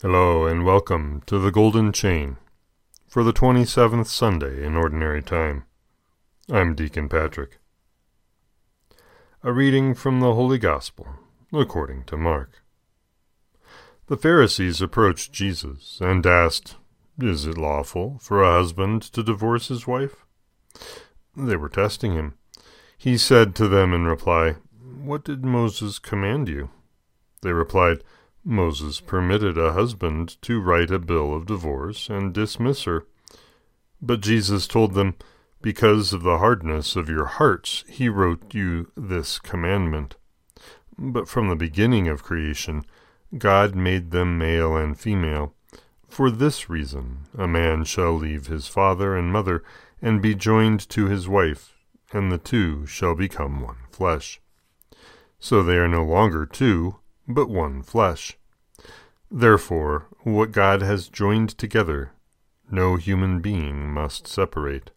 Hello and welcome to the Golden Chain for the 27th Sunday in Ordinary Time. I'm Deacon Patrick. A reading from the Holy Gospel according to Mark. The Pharisees approached Jesus and asked, Is it lawful for a husband to divorce his wife? They were testing him. He said to them in reply, What did Moses command you? They replied, Moses permitted a husband to write a bill of divorce and dismiss her. But Jesus told them, Because of the hardness of your hearts, he wrote you this commandment. But from the beginning of creation, God made them male and female. For this reason, a man shall leave his father and mother, and be joined to his wife, and the two shall become one flesh. So they are no longer two, but one flesh. Therefore, what God has joined together, no human being must separate.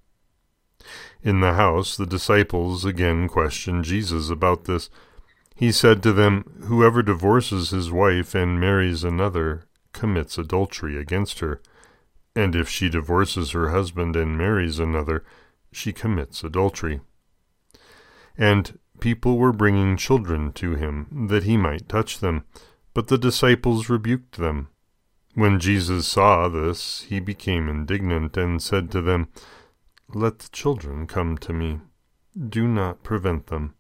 In the house, the disciples again questioned Jesus about this. He said to them, Whoever divorces his wife and marries another commits adultery against her, and if she divorces her husband and marries another, she commits adultery. And people were bringing children to him, that he might touch them. But the disciples rebuked them. When Jesus saw this, he became indignant and said to them, Let the children come to me. Do not prevent them,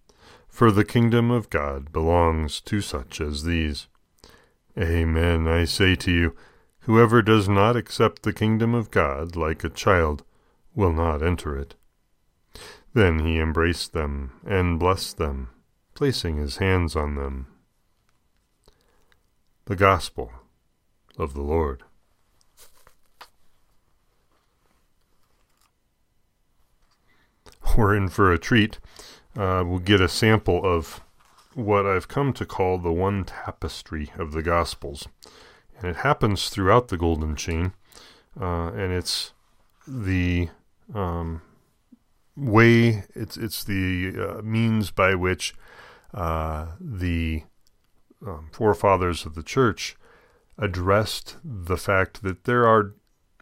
for the kingdom of God belongs to such as these. Amen, I say to you, whoever does not accept the kingdom of God like a child will not enter it. Then he embraced them and blessed them, placing his hands on them the Gospel of the Lord. We're in for a treat. Uh, we'll get a sample of what I've come to call the one tapestry of the Gospels. And it happens throughout the Golden Chain, uh, and it's the um, way, it's, it's the uh, means by which uh, the um, forefathers of the church addressed the fact that there are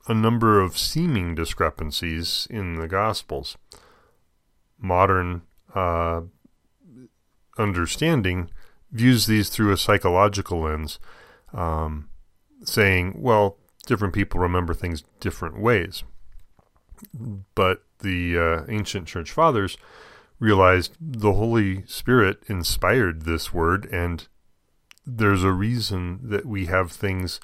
a number of seeming discrepancies in the Gospels. Modern uh, understanding views these through a psychological lens, um, saying, well, different people remember things different ways. But the uh, ancient church fathers realized the Holy Spirit inspired this word and there's a reason that we have things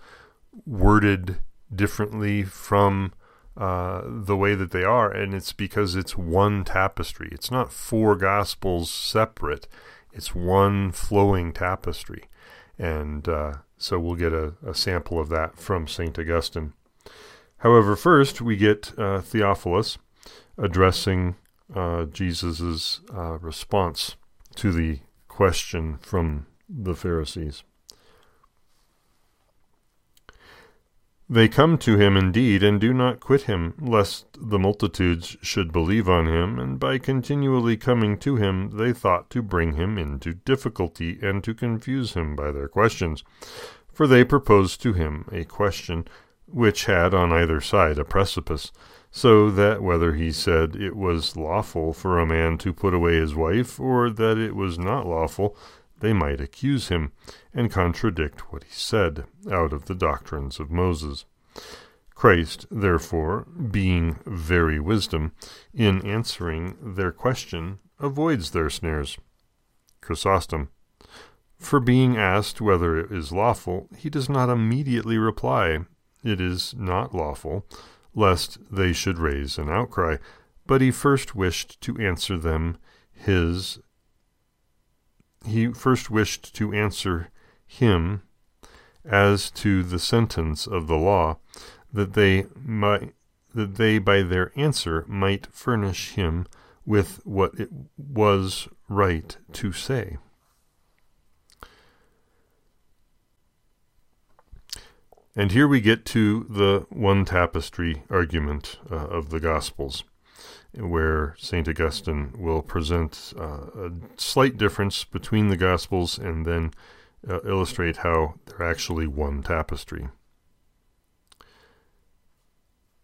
worded differently from uh, the way that they are, and it's because it's one tapestry. It's not four gospels separate, it's one flowing tapestry. And uh, so we'll get a, a, sample of that from St. Augustine. However, first we get uh, Theophylact addressing uh, Jesus' uh, response to the question from the Pharisees. They come to him indeed, and do not quit him, lest the multitudes should believe on him, and by continually coming to him, they thought to bring him into difficulty, and to confuse him by their questions. For they proposed to him a question which had on either side a precipice, so that whether he said it was lawful for a man to put away his wife, or that it was not lawful, they might accuse him and contradict what he said out of the doctrines of Moses. Christ, therefore, being very wisdom, in answering their question, avoids their snares. Chrysostom. For being asked whether it is lawful, he does not immediately reply, It is not lawful, lest they should raise an outcry, but he first wished to answer them his he first wished to answer him as to the sentence of the law, that they might that they by their answer might furnish him with what it was right to say. And here we get to the one tapestry argument uh, of the Gospels, where St. Augustine will present uh, a slight difference between the Gospels and then uh, illustrate how they're actually one tapestry.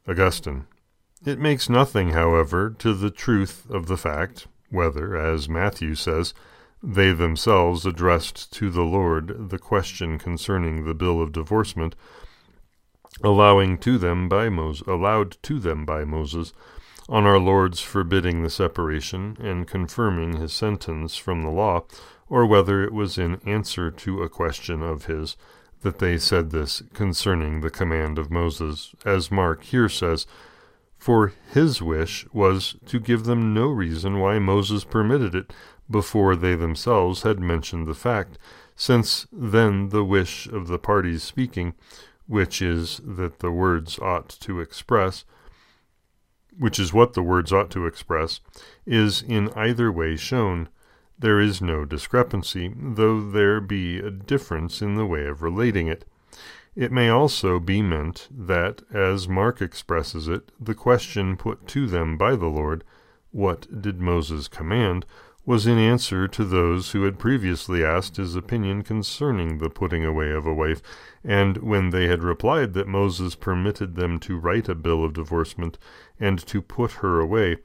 Augustine. It makes nothing, however, to the truth of the fact whether, as Matthew says, they themselves addressed to the Lord the question concerning the bill of divorcement, allowing to them by Moses, allowed to them by Moses, on our Lord's forbidding the separation and confirming his sentence from the law, or whether it was in answer to a question of his that they said this concerning the command of Moses, as Mark here says, for his wish was to give them no reason why Moses permitted it before they themselves had mentioned the fact, since then the wish of the parties speaking, which is that the words ought to express, which is what the words ought to express, is in either way shown. There is no discrepancy, though there be a difference in the way of relating it. It may also be meant that, as Mark expresses it, the question put to them by the Lord, What did Moses command? Was in answer to those who had previously asked his opinion concerning the putting away of a wife, and when they had replied that Moses permitted them to write a bill of divorcement and to put her away,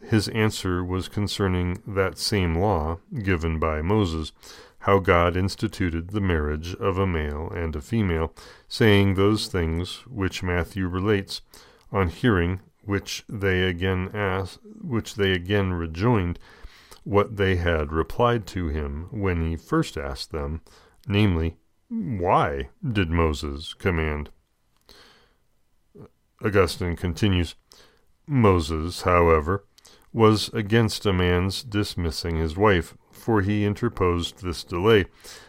his answer was concerning that same law given by Moses how God instituted the marriage of a male and a female, saying those things which Matthew relates, on hearing which they again asked, which they again rejoined, what they had replied to him when he first asked them, namely, Why did Moses command? Augustine continues, Moses, however, was against a man's dismissing his wife, for he interposed this delay,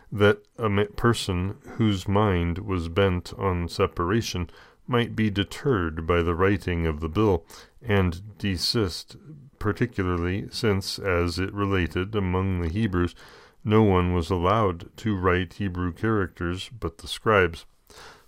that a person whose mind was bent on separation might be deterred by the writing of the bill, and desist, particularly since, as it related among the Hebrews, no one was allowed to write Hebrew characters but the scribes.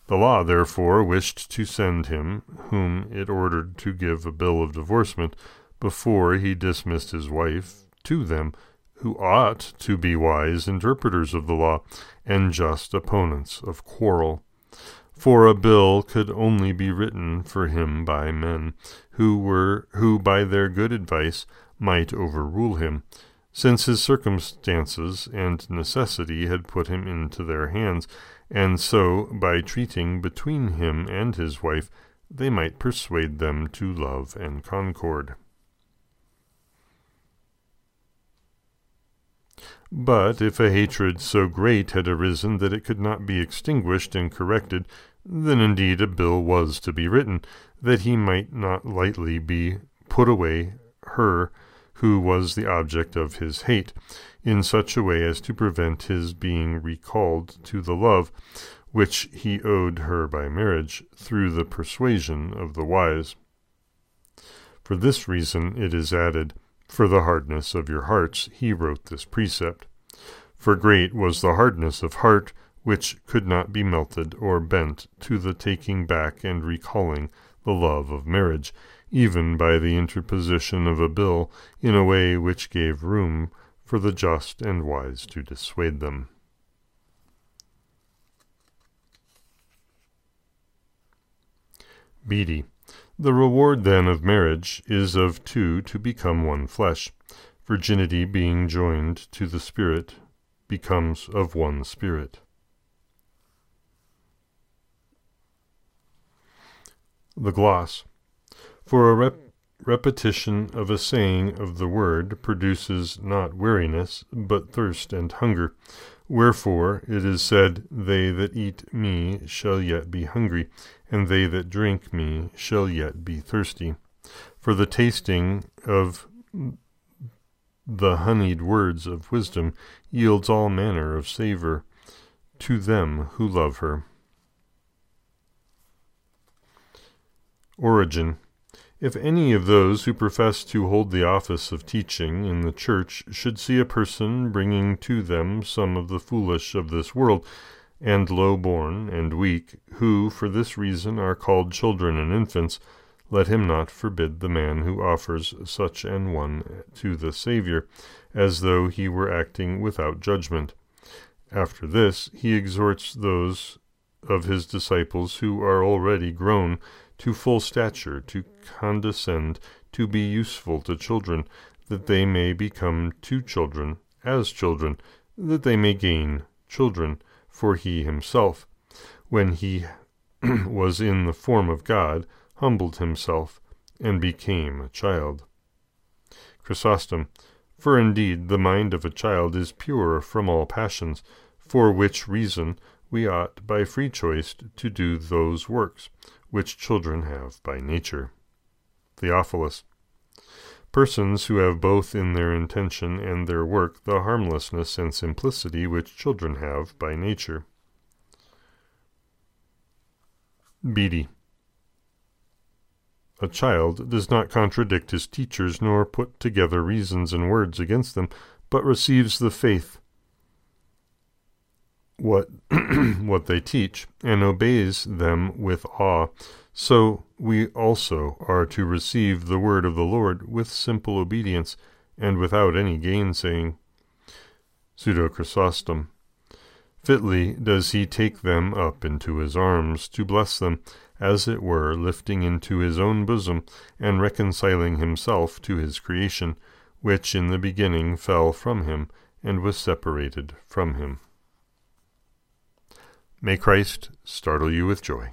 The law, therefore, wished to send him, whom it ordered to give a bill of divorcement, before he dismissed his wife, to them, who ought to be wise interpreters of the law and just opponents of quarrel. For a bill could only be written for him by men who were who by their good advice might overrule him, since his circumstances and necessity had put him into their hands, and so by treating between him and his wife they might persuade them to love and concord. But if a hatred so great had arisen that it could not be extinguished and corrected, then indeed a bill was to be written, that he might not lightly be put away her who was the object of his hate, in such a way as to prevent his being recalled to the love which he owed her by marriage, through the persuasion of the wise. For this reason it is added, for the hardness of your hearts he wrote this precept. For great was the hardness of heart which could not be melted or bent to the taking back and recalling the love of marriage, even by the interposition of a bill in a way which gave room for the just and wise to dissuade them. Bede. The reward then of marriage is of two to become one flesh, virginity being joined to the Spirit becomes of one Spirit. The gloss. For a rep repetition of a saying of the word produces not weariness, but thirst and hunger. Wherefore it is said, They that eat me shall yet be hungry, and they that drink me shall yet be thirsty. For the tasting of the honeyed words of wisdom yields all manner of savour to them who love her. Origen. If any of those who profess to hold the office of teaching in the church should see a person bringing to them some of the foolish of this world, and low born and weak, who for this reason are called children and infants, let him not forbid the man who offers such an one to the Saviour, as though he were acting without judgment. After this, he exhorts those of his disciples who are already grown to full stature, to condescend, to be useful to children, that they may become to children as children, that they may gain children, for he himself, when he was in the form of God, humbled himself, and became a child. Chrysostom, For indeed the mind of a child is pure from all passions, for which reason we ought by free choice to do those works which children have by nature. Theophylact. Persons who have both in their intention and their work the harmlessness and simplicity which children have by nature. Bede. A child does not contradict his teachers, nor put together reasons and words against them, but receives the faith what what they teach and obeys them with awe so we also are to receive the word of the Lord with simple obedience and without any gainsaying. Pseudo Chrysostom. Fitly does he take them up into his arms, to bless them, as it were, lifting into his own bosom, and reconciling himself to his creation, which in the beginning fell from him, and was separated from him. May Christ startle you with joy.